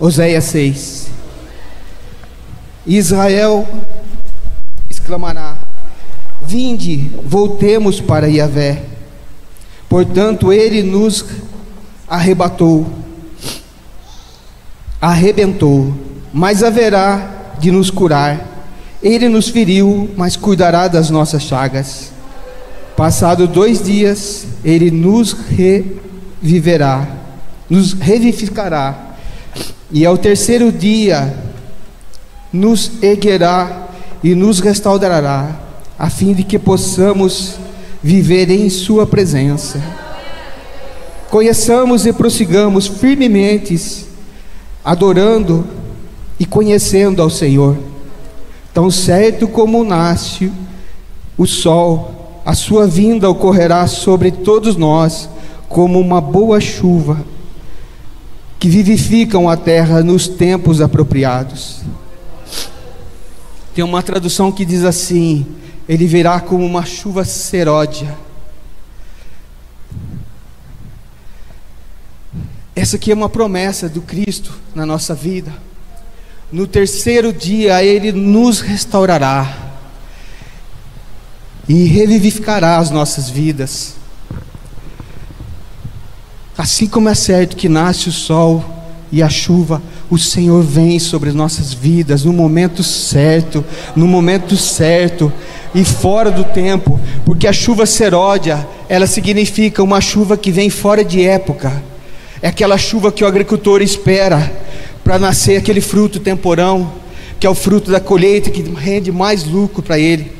Oséias 6. Israel exclamará: Vinde, voltemos para Yahvé. Portanto, ele nos arrebatou, arrebentou, mas haverá de nos curar. Ele nos feriu, mas cuidará das nossas chagas. Passado dois dias, ele nos reviverá, nos revivificará e ao terceiro dia nos erguerá e nos restaurará, a fim de que possamos viver em Sua presença. Conheçamos e prossigamos firmemente, adorando e conhecendo ao Senhor. Tão certo como nasce o sol, a sua vinda ocorrerá sobre todos nós como uma boa chuva que vivificam a terra nos tempos apropriados. Tem uma tradução que diz assim: Ele virá como uma chuva seródia. Essa aqui é uma promessa do Cristo na nossa vida. No terceiro dia Ele nos restaurará e revivificará as nossas vidas. Assim como é certo que nasce o sol e a chuva, o Senhor vem sobre as nossas vidas no momento certo, no momento certo e fora do tempo, porque a chuva seródia, ela significa uma chuva que vem fora de época. É aquela chuva que o agricultor espera para nascer aquele fruto temporão, que é o fruto da colheita que rende mais lucro para ele.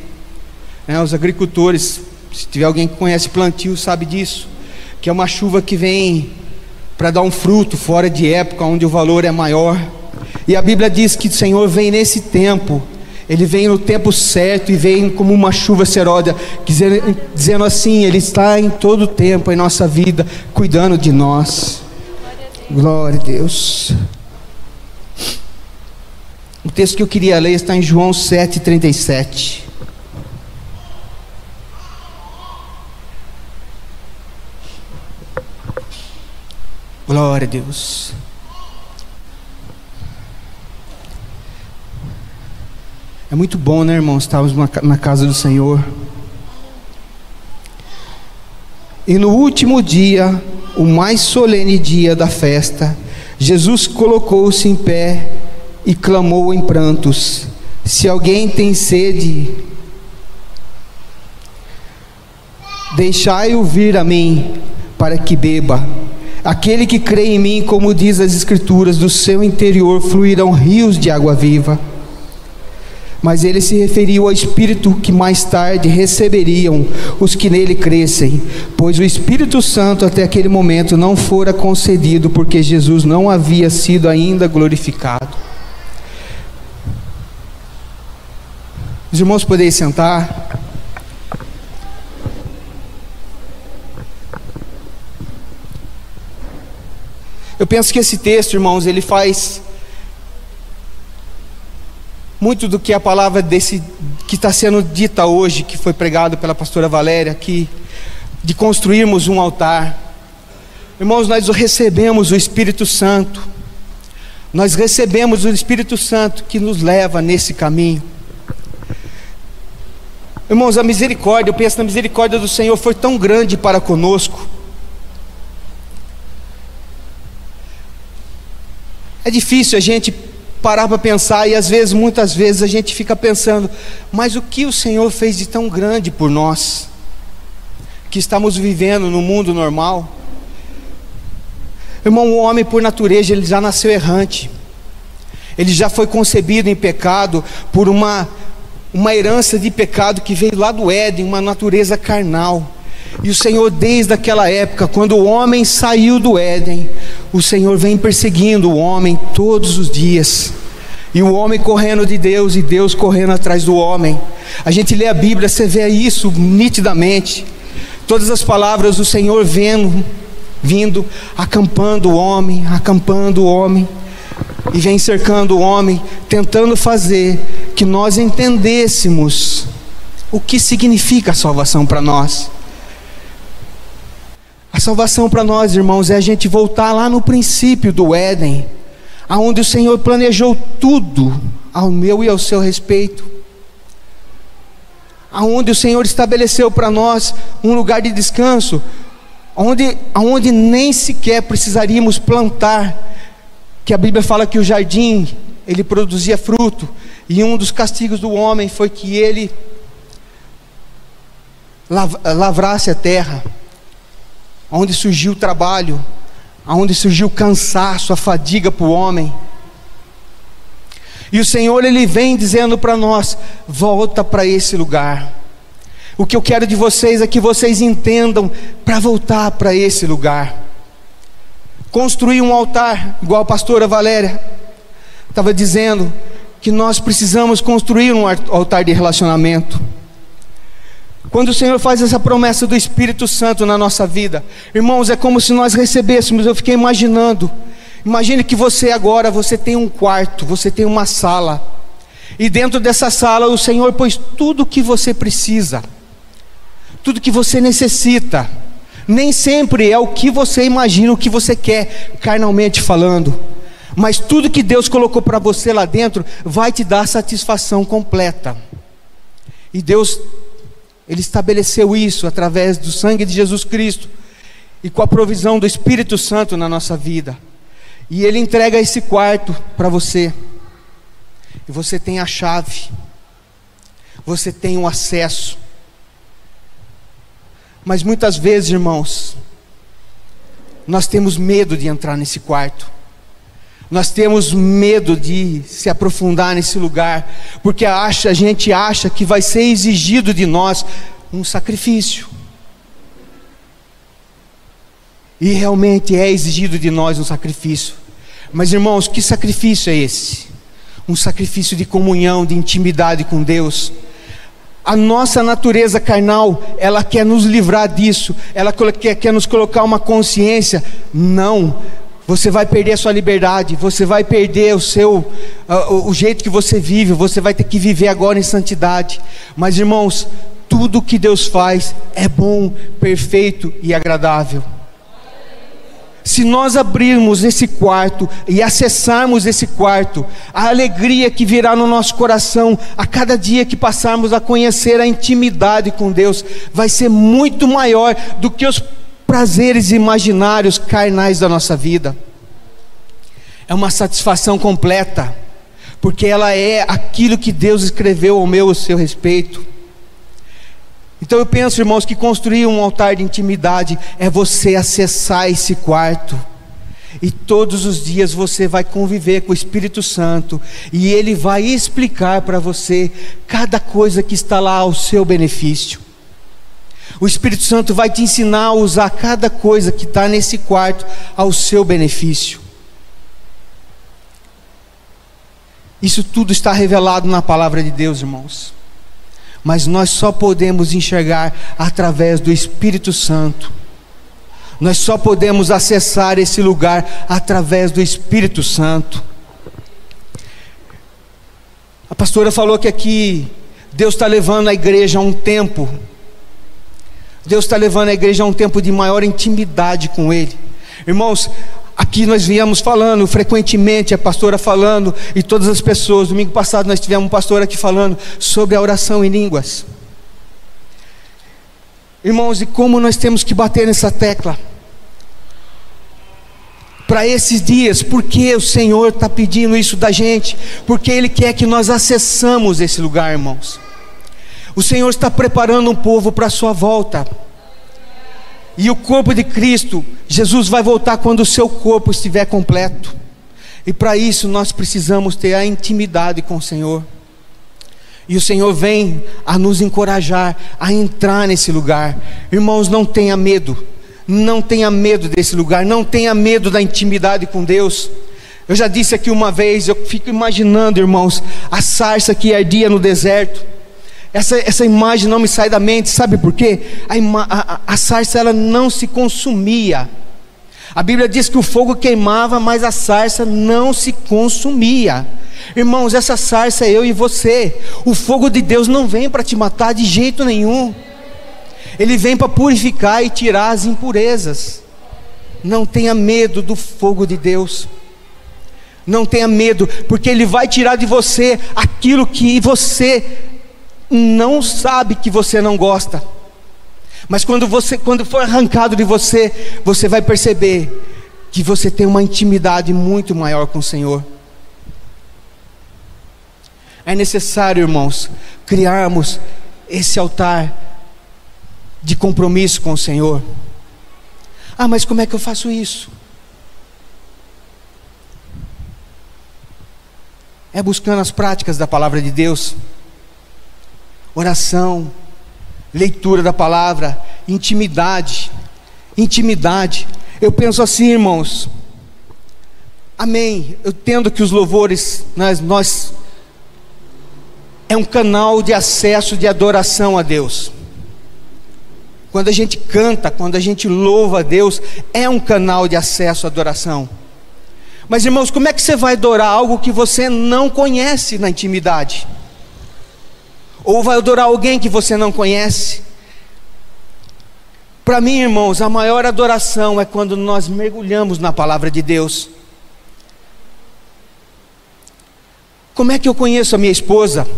É, os agricultores, se tiver alguém que conhece plantio, sabe disso que é uma chuva que vem para dar um fruto fora de época, onde o valor é maior. E a Bíblia diz que o Senhor vem nesse tempo, Ele vem no tempo certo e vem como uma chuva seródia, dizendo, assim: Ele está em todo o tempo em nossa vida, cuidando de nós. Glória a Deus. O texto que eu queria ler está em João 7,37. Glória a Deus. É muito bom, né, irmãos? Estávamos na casa do Senhor. E no último dia, o mais solene dia da festa, Jesus colocou-se em pé e clamou em prantos: Se alguém tem sede, deixai-o vir a mim, para que beba. Aquele que crê em mim, como diz as Escrituras, do seu interior fluirão rios de água viva. Mas ele se referiu ao Espírito que mais tarde receberiam os que nele crescem, pois o Espírito Santo até aquele momento não fora concedido, porque Jesus não havia sido ainda glorificado. Os irmãos podem sentar. Penso que esse texto, irmãos, ele faz muito do que a palavra desse que está sendo dita hoje, que foi pregado pela pastora Valéria, que de construirmos um altar. Irmãos, nós recebemos o Espírito Santo. Nós recebemos o Espírito Santo que nos leva nesse caminho. Irmãos, a misericórdia, eu penso na misericórdia do Senhor foi tão grande para conosco É difícil a gente parar para pensar e às vezes, muitas vezes, a gente fica pensando: mas o que o Senhor fez de tão grande por nós, que estamos vivendo no mundo normal? Irmão, o homem por natureza, ele já nasceu errante, ele já foi concebido em pecado por uma, uma herança de pecado que veio lá do Éden, uma natureza carnal. E o Senhor, desde aquela época, quando o homem saiu do Éden, o Senhor vem perseguindo o homem todos os dias. E o homem correndo de Deus e Deus correndo atrás do homem. A gente lê a Bíblia, você vê isso nitidamente. Todas as palavras do Senhor vendo, vindo, acampando o homem, acampando o homem. E vem cercando o homem, tentando fazer que nós entendêssemos o que significa a salvação para nós. Salvação para nós, irmãos, é a gente voltar lá no princípio do Éden, aonde o Senhor planejou tudo ao meu e ao seu respeito, aonde o Senhor estabeleceu para nós um lugar de descanso, onde, onde nem sequer precisaríamos plantar, que a Bíblia fala que o jardim ele produzia fruto, e um dos castigos do homem foi que ele lavrasse a terra, onde surgiu o trabalho, onde surgiu o cansaço, a fadiga para o homem. E o Senhor ele vem dizendo para nós: volta para esse lugar. O que eu quero de vocês é que vocês entendam para voltar para esse lugar. Construir um altar, igual a pastora Valéria estava dizendo, que nós precisamos construir um altar de relacionamento. Quando o Senhor faz essa promessa do Espírito Santo na nossa vida, irmãos, é como se nós recebêssemos. Eu fiquei imaginando. Imagine que você agora você tem um quarto, você tem uma sala. E dentro dessa sala o Senhor pôs tudo o que você precisa. Tudo que você necessita. Nem sempre é o que você imagina, o que você quer, carnalmente falando. Mas tudo que Deus colocou para você lá dentro vai te dar satisfação completa. E Deus ele estabeleceu isso através do sangue de Jesus Cristo e com a provisão do Espírito Santo na nossa vida. E Ele entrega esse quarto para você. E você tem a chave. Você tem o acesso. Mas muitas vezes, irmãos, nós temos medo de entrar nesse quarto. Nós temos medo de se aprofundar nesse lugar, porque acha, a gente acha que vai ser exigido de nós um sacrifício. E realmente é exigido de nós um sacrifício. Mas irmãos, que sacrifício é esse? Um sacrifício de comunhão, de intimidade com Deus. A nossa natureza carnal, ela quer nos livrar disso, ela quer, quer nos colocar uma consciência. Não, você vai perder a sua liberdade, você vai perder o seu uh, o jeito que você vive, você vai ter que viver agora em santidade. Mas irmãos, tudo que Deus faz é bom, perfeito e agradável. Se nós abrirmos esse quarto e acessarmos esse quarto, a alegria que virá no nosso coração a cada dia que passarmos a conhecer a intimidade com Deus vai ser muito maior do que os prazeres imaginários carnais da nossa vida. É uma satisfação completa, porque ela é aquilo que Deus escreveu ao meu e ao seu respeito. Então eu penso, irmãos, que construir um altar de intimidade é você acessar esse quarto. E todos os dias você vai conviver com o Espírito Santo e ele vai explicar para você cada coisa que está lá ao seu benefício. O Espírito Santo vai te ensinar a usar cada coisa que está nesse quarto ao seu benefício. Isso tudo está revelado na palavra de Deus, irmãos. Mas nós só podemos enxergar através do Espírito Santo. Nós só podemos acessar esse lugar através do Espírito Santo. A pastora falou que aqui Deus está levando a igreja a um tempo Deus está levando a igreja a um tempo de maior intimidade com Ele. Irmãos, aqui nós viemos falando frequentemente, a pastora falando, e todas as pessoas. Domingo passado nós tivemos um pastor aqui falando sobre a oração em línguas. Irmãos, e como nós temos que bater nessa tecla? Para esses dias, porque o Senhor está pedindo isso da gente? Porque Ele quer que nós acessamos esse lugar, irmãos. O Senhor está preparando um povo para a sua volta. E o corpo de Cristo, Jesus vai voltar quando o seu corpo estiver completo. E para isso nós precisamos ter a intimidade com o Senhor. E o Senhor vem a nos encorajar a entrar nesse lugar. Irmãos, não tenha medo. Não tenha medo desse lugar. Não tenha medo da intimidade com Deus. Eu já disse aqui uma vez, eu fico imaginando, irmãos, a sarça que ardia no deserto essa, essa imagem não me sai da mente, sabe por quê? A, a, a sarça ela não se consumia. A Bíblia diz que o fogo queimava, mas a sarça não se consumia. Irmãos, essa sarça é eu e você. O fogo de Deus não vem para te matar de jeito nenhum. Ele vem para purificar e tirar as impurezas. Não tenha medo do fogo de Deus. Não tenha medo, porque Ele vai tirar de você aquilo que você não sabe que você não gosta. Mas quando você, quando for arrancado de você, você vai perceber que você tem uma intimidade muito maior com o Senhor. É necessário, irmãos, criarmos esse altar de compromisso com o Senhor. Ah, mas como é que eu faço isso? É buscando as práticas da palavra de Deus, oração, leitura da palavra, intimidade. Intimidade. Eu penso assim, irmãos. Amém. Eu entendo que os louvores, nós, nós é um canal de acesso de adoração a Deus. Quando a gente canta, quando a gente louva a Deus, é um canal de acesso à adoração. Mas irmãos, como é que você vai adorar algo que você não conhece na intimidade? Ou vai adorar alguém que você não conhece? Para mim, irmãos, a maior adoração é quando nós mergulhamos na palavra de Deus. Como é que eu conheço a minha esposa?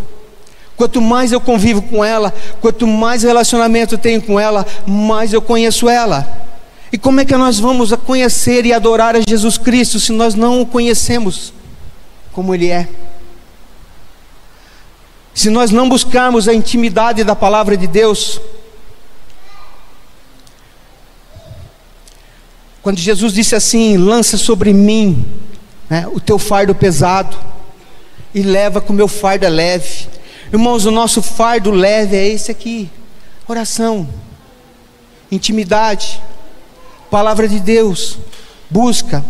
Quanto mais eu convivo com ela, quanto mais relacionamento tenho com ela, mais eu conheço ela. E como é que nós vamos conhecer e adorar a Jesus Cristo se nós não o conhecemos como Ele é? Se nós não buscarmos a intimidade da palavra de Deus, quando Jesus disse assim: lança sobre mim né, o teu fardo pesado, e leva com o meu fardo é leve. Irmãos, o nosso fardo leve é esse aqui: oração, intimidade, palavra de Deus, busca.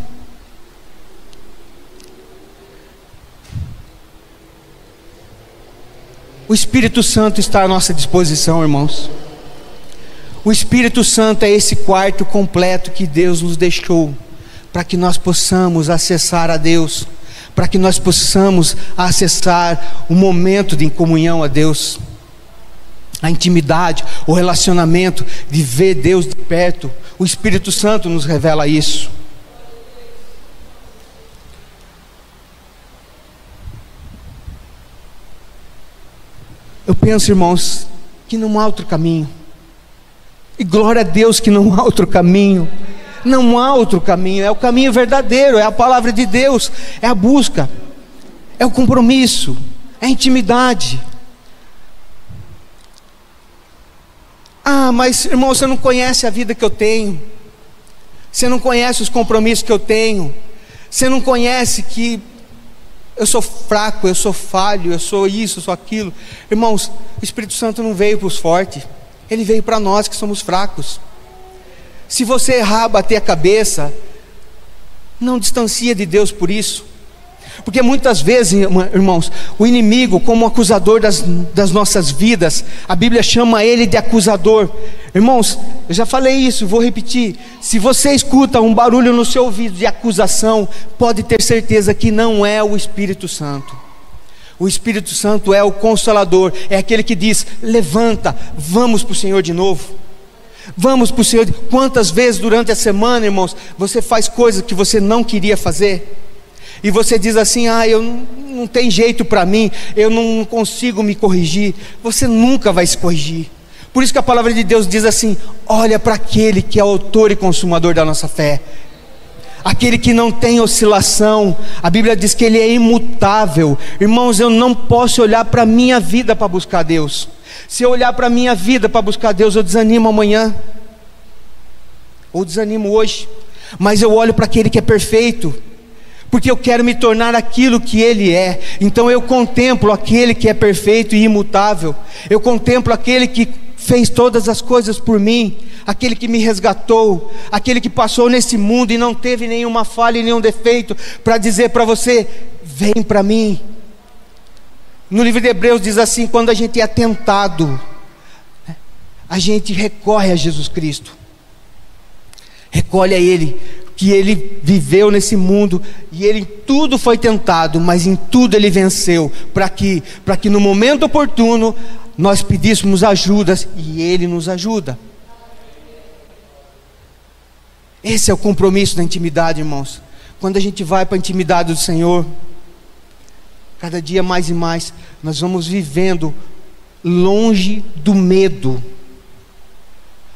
O Espírito Santo está à nossa disposição, irmãos. O Espírito Santo é esse quarto completo que Deus nos deixou para que nós possamos acessar a Deus para que nós possamos acessar o momento de comunhão a Deus, a intimidade, o relacionamento de ver Deus de perto. O Espírito Santo nos revela isso. Eu penso, irmãos, que não há outro caminho. E glória a Deus que não há outro caminho. Não há outro caminho, é o caminho verdadeiro, é a palavra de Deus, é a busca, é o compromisso, é a intimidade. Ah, mas irmão, você não conhece a vida que eu tenho, você não conhece os compromissos que eu tenho, você não conhece que eu sou fraco, eu sou falho, eu sou isso, eu sou aquilo. Irmãos, o Espírito Santo não veio para os fortes, ele veio para nós que somos fracos. Se você errar, bater a cabeça, não distancia de Deus por isso. Porque muitas vezes, irmãos, o inimigo, como acusador das, das nossas vidas, a Bíblia chama ele de acusador. Irmãos, eu já falei isso, vou repetir. Se você escuta um barulho no seu ouvido de acusação, pode ter certeza que não é o Espírito Santo. O Espírito Santo é o consolador, é aquele que diz: levanta, vamos para o Senhor de novo. Vamos para o Senhor. Quantas vezes durante a semana, irmãos, você faz coisas que você não queria fazer? E você diz assim: ah, eu não, não tem jeito para mim, eu não consigo me corrigir. Você nunca vai se corrigir. Por isso que a palavra de Deus diz assim: olha para aquele que é autor e consumador da nossa fé, aquele que não tem oscilação. A Bíblia diz que ele é imutável. Irmãos, eu não posso olhar para a minha vida para buscar Deus. Se eu olhar para a minha vida para buscar Deus, eu desanimo amanhã, ou desanimo hoje, mas eu olho para aquele que é perfeito, porque eu quero me tornar aquilo que Ele é, então eu contemplo aquele que é perfeito e imutável, eu contemplo aquele que fez todas as coisas por mim, aquele que me resgatou, aquele que passou nesse mundo e não teve nenhuma falha e nenhum defeito, para dizer para você: vem para mim, no livro de Hebreus diz assim: quando a gente é tentado, a gente recorre a Jesus Cristo, recolhe a Ele, que Ele viveu nesse mundo e Ele em tudo foi tentado, mas em tudo Ele venceu, para que, para que no momento oportuno nós pedíssemos ajudas e Ele nos ajuda. Esse é o compromisso da intimidade, irmãos. quando a gente vai para a intimidade do Senhor, cada dia mais e mais, nós vamos vivendo longe do medo,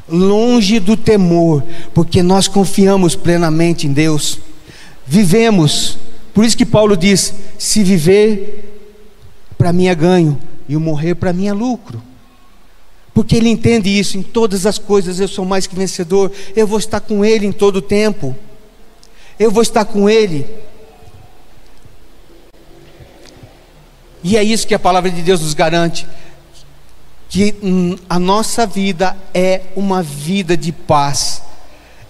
longe do temor, porque nós confiamos plenamente em Deus, vivemos, por isso que Paulo diz: se viver para mim é ganho, e o morrer para mim é lucro. Porque ele entende isso, em todas as coisas eu sou mais que vencedor, eu vou estar com ele em todo o tempo, eu vou estar com ele. E é isso que a palavra de Deus nos garante que hum, a nossa vida é uma vida de paz.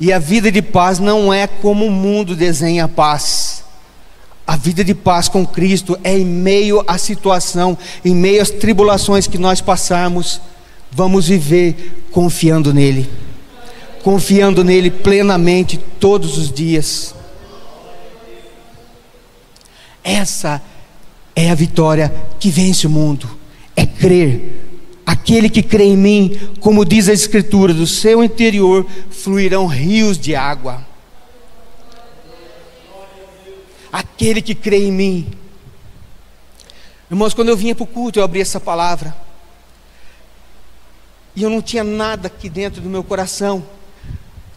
E a vida de paz não é como o mundo desenha a paz. A vida de paz com Cristo é em meio à situação, em meio às tribulações que nós passarmos, vamos viver confiando nele, confiando nele plenamente todos os dias. Essa é a vitória que vence o mundo, é crer Aquele que crê em mim, como diz a Escritura, do seu interior fluirão rios de água. Aquele que crê em mim. Irmãos, quando eu vinha para o culto, eu abri essa palavra. E eu não tinha nada aqui dentro do meu coração.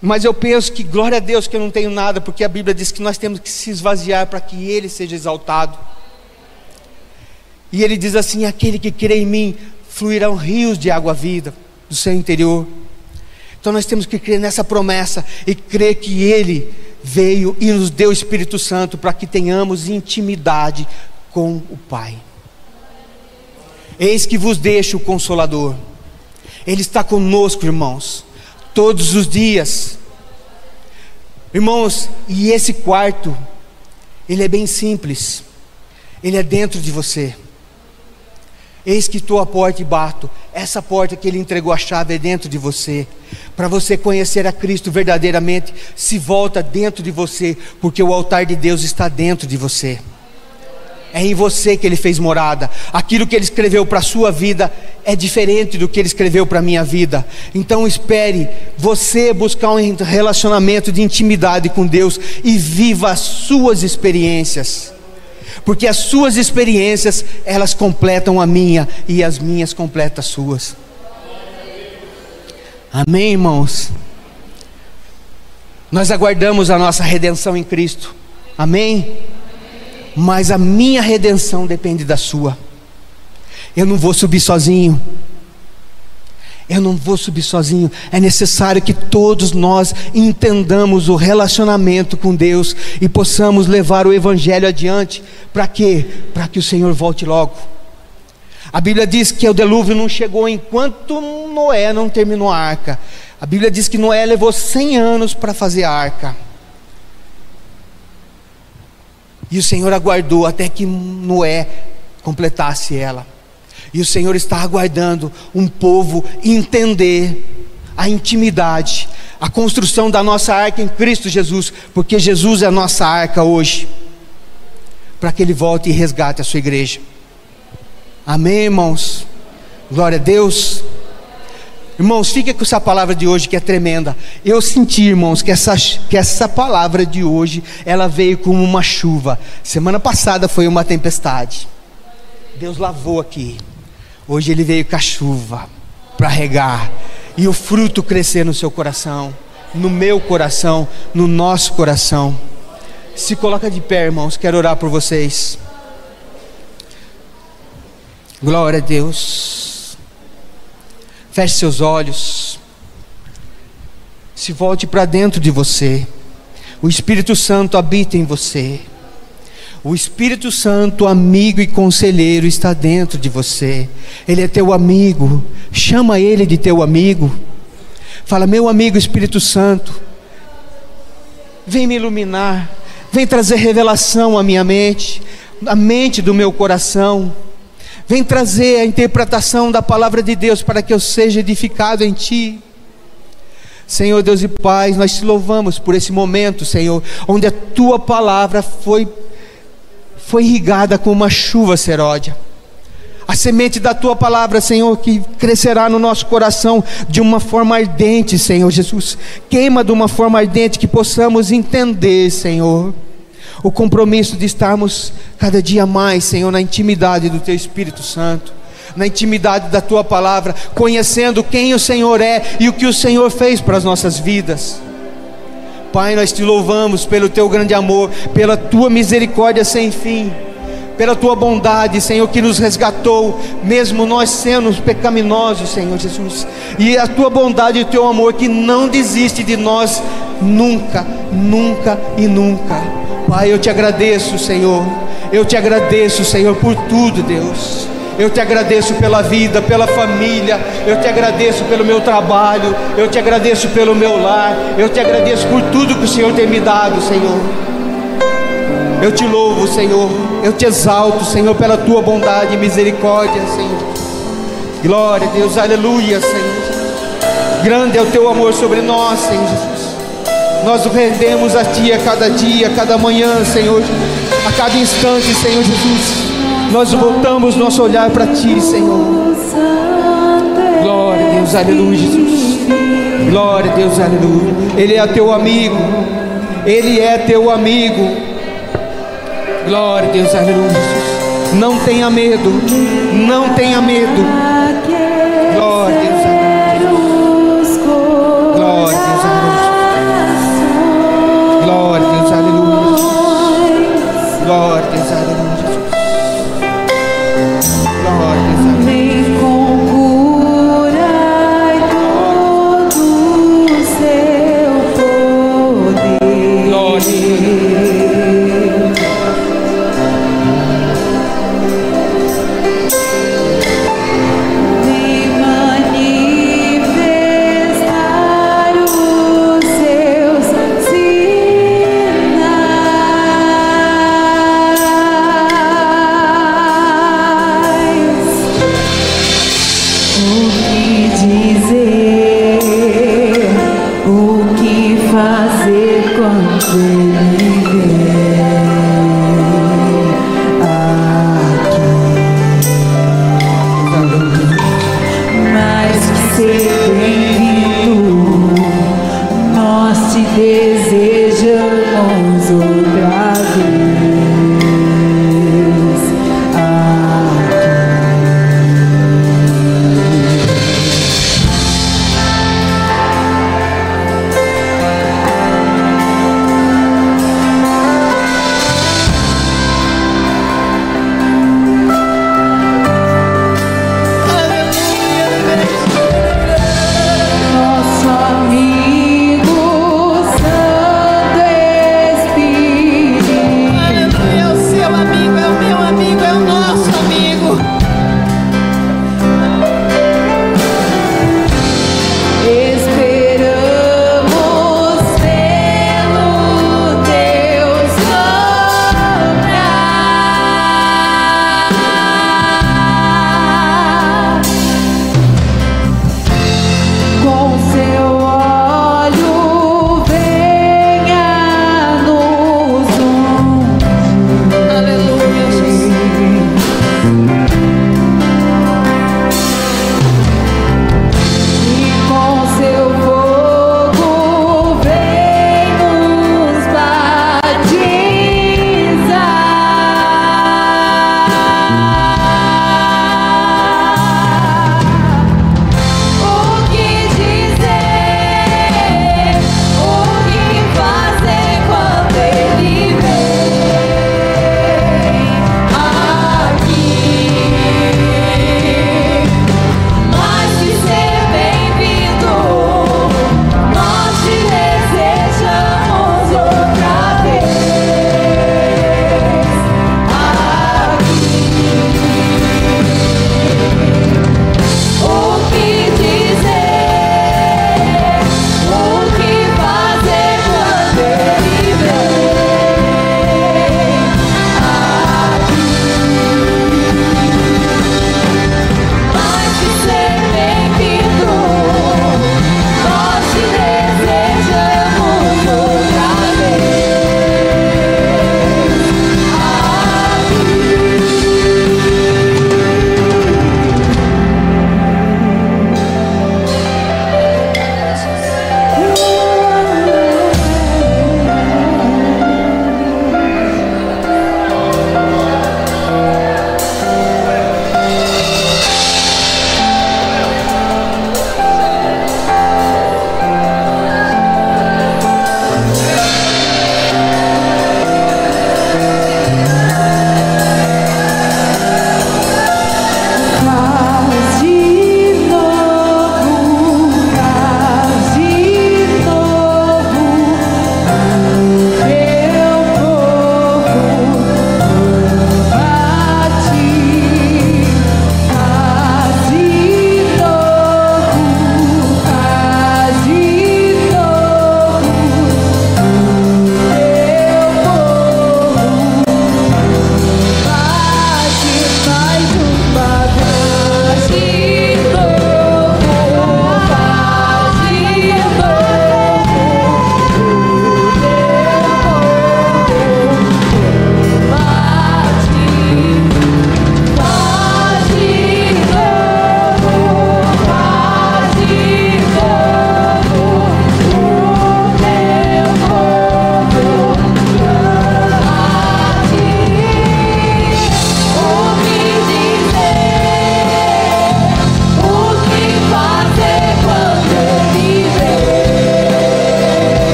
Mas eu penso que, glória a Deus, que eu não tenho nada, porque a Bíblia diz que nós temos que se esvaziar para que Ele seja exaltado. E Ele diz assim: aquele que crê em mim, fluirão rios de água vida do seu interior. Então nós temos que crer nessa promessa e crer que Ele veio e nos deu o Espírito Santo para que tenhamos intimidade com o Pai. Eis que vos deixo o Consolador. Ele está conosco, irmãos, todos os dias. Irmãos, e esse quarto, ele é bem simples. Ele é dentro de você. Eis que estou à porta e bato. Essa porta que Ele entregou a chave é dentro de você. Para você conhecer a Cristo verdadeiramente, se volta dentro de você, porque o altar de Deus está dentro de você. É em você que Ele fez morada. Aquilo que Ele escreveu para a sua vida é diferente do que Ele escreveu para a minha vida. Então espere você buscar um relacionamento de intimidade com Deus e viva as suas experiências porque as suas experiências, elas completam a minha e as minhas completam as suas. Amém, irmãos? Nós aguardamos a nossa redenção em Cristo. Amém? Mas a minha redenção depende da sua. Eu não vou subir sozinho. Eu não vou subir sozinho. É necessário que todos nós entendamos o relacionamento com Deus e possamos levar o Evangelho adiante. Para quê? Para que o Senhor volte logo. A Bíblia diz que o dilúvio não chegou enquanto Noé não terminou a arca. A Bíblia diz que Noé levou 100 anos para fazer a arca. E o Senhor aguardou até que Noé completasse ela. E o Senhor está aguardando um povo entender a intimidade, a construção da nossa arca em Cristo Jesus, porque Jesus é a nossa arca hoje, para que Ele volte e resgate a sua igreja. Amém, irmãos? Glória a Deus. Irmãos, fica com essa palavra de hoje que é tremenda. Eu senti, irmãos, que essa, que essa palavra de hoje, ela veio como uma chuva. Semana passada foi uma tempestade. Deus lavou aqui. Hoje ele veio com a chuva para regar e o fruto crescer no seu coração, no meu coração, no nosso coração. Se coloca de pé, irmãos, quero orar por vocês. Glória a Deus. Feche seus olhos. Se volte para dentro de você. O Espírito Santo habita em você. O Espírito Santo, amigo e conselheiro, está dentro de você. Ele é teu amigo. Chama ele de teu amigo. Fala, meu amigo Espírito Santo, vem me iluminar, vem trazer revelação à minha mente, à mente do meu coração. Vem trazer a interpretação da palavra de Deus para que eu seja edificado em Ti. Senhor Deus e Pai, nós te louvamos por esse momento, Senhor, onde a Tua palavra foi foi irrigada com uma chuva seródia. A semente da tua palavra, Senhor, que crescerá no nosso coração de uma forma ardente, Senhor Jesus. Queima de uma forma ardente que possamos entender, Senhor, o compromisso de estarmos cada dia mais, Senhor, na intimidade do Teu Espírito Santo, na intimidade da Tua palavra, conhecendo quem o Senhor é e o que o Senhor fez para as nossas vidas. Pai, nós te louvamos pelo Teu grande amor, pela Tua misericórdia sem fim pela tua bondade, Senhor, que nos resgatou, mesmo nós sendo pecaminosos, Senhor Jesus, e a tua bondade e o teu amor que não desiste de nós nunca, nunca e nunca. Pai, eu te agradeço, Senhor, eu te agradeço, Senhor, por tudo, Deus. Eu te agradeço pela vida, pela família, eu te agradeço pelo meu trabalho, eu te agradeço pelo meu lar, eu te agradeço por tudo que o Senhor tem me dado, Senhor. Eu te louvo, Senhor. Eu te exalto, Senhor, pela tua bondade e misericórdia, Senhor. Glória a Deus, aleluia, Senhor. Grande é o teu amor sobre nós, Senhor Jesus. Nós o rendemos a Ti a cada dia, a cada manhã, Senhor. A cada instante, Senhor Jesus. Nós voltamos nosso olhar para Ti, Senhor. Glória a Deus, aleluia, Jesus. Glória a Deus, aleluia. Ele é teu amigo. Ele é teu amigo. Glória a Deus, aleluia. Jesus. Não tenha medo, não tenha medo. Glória He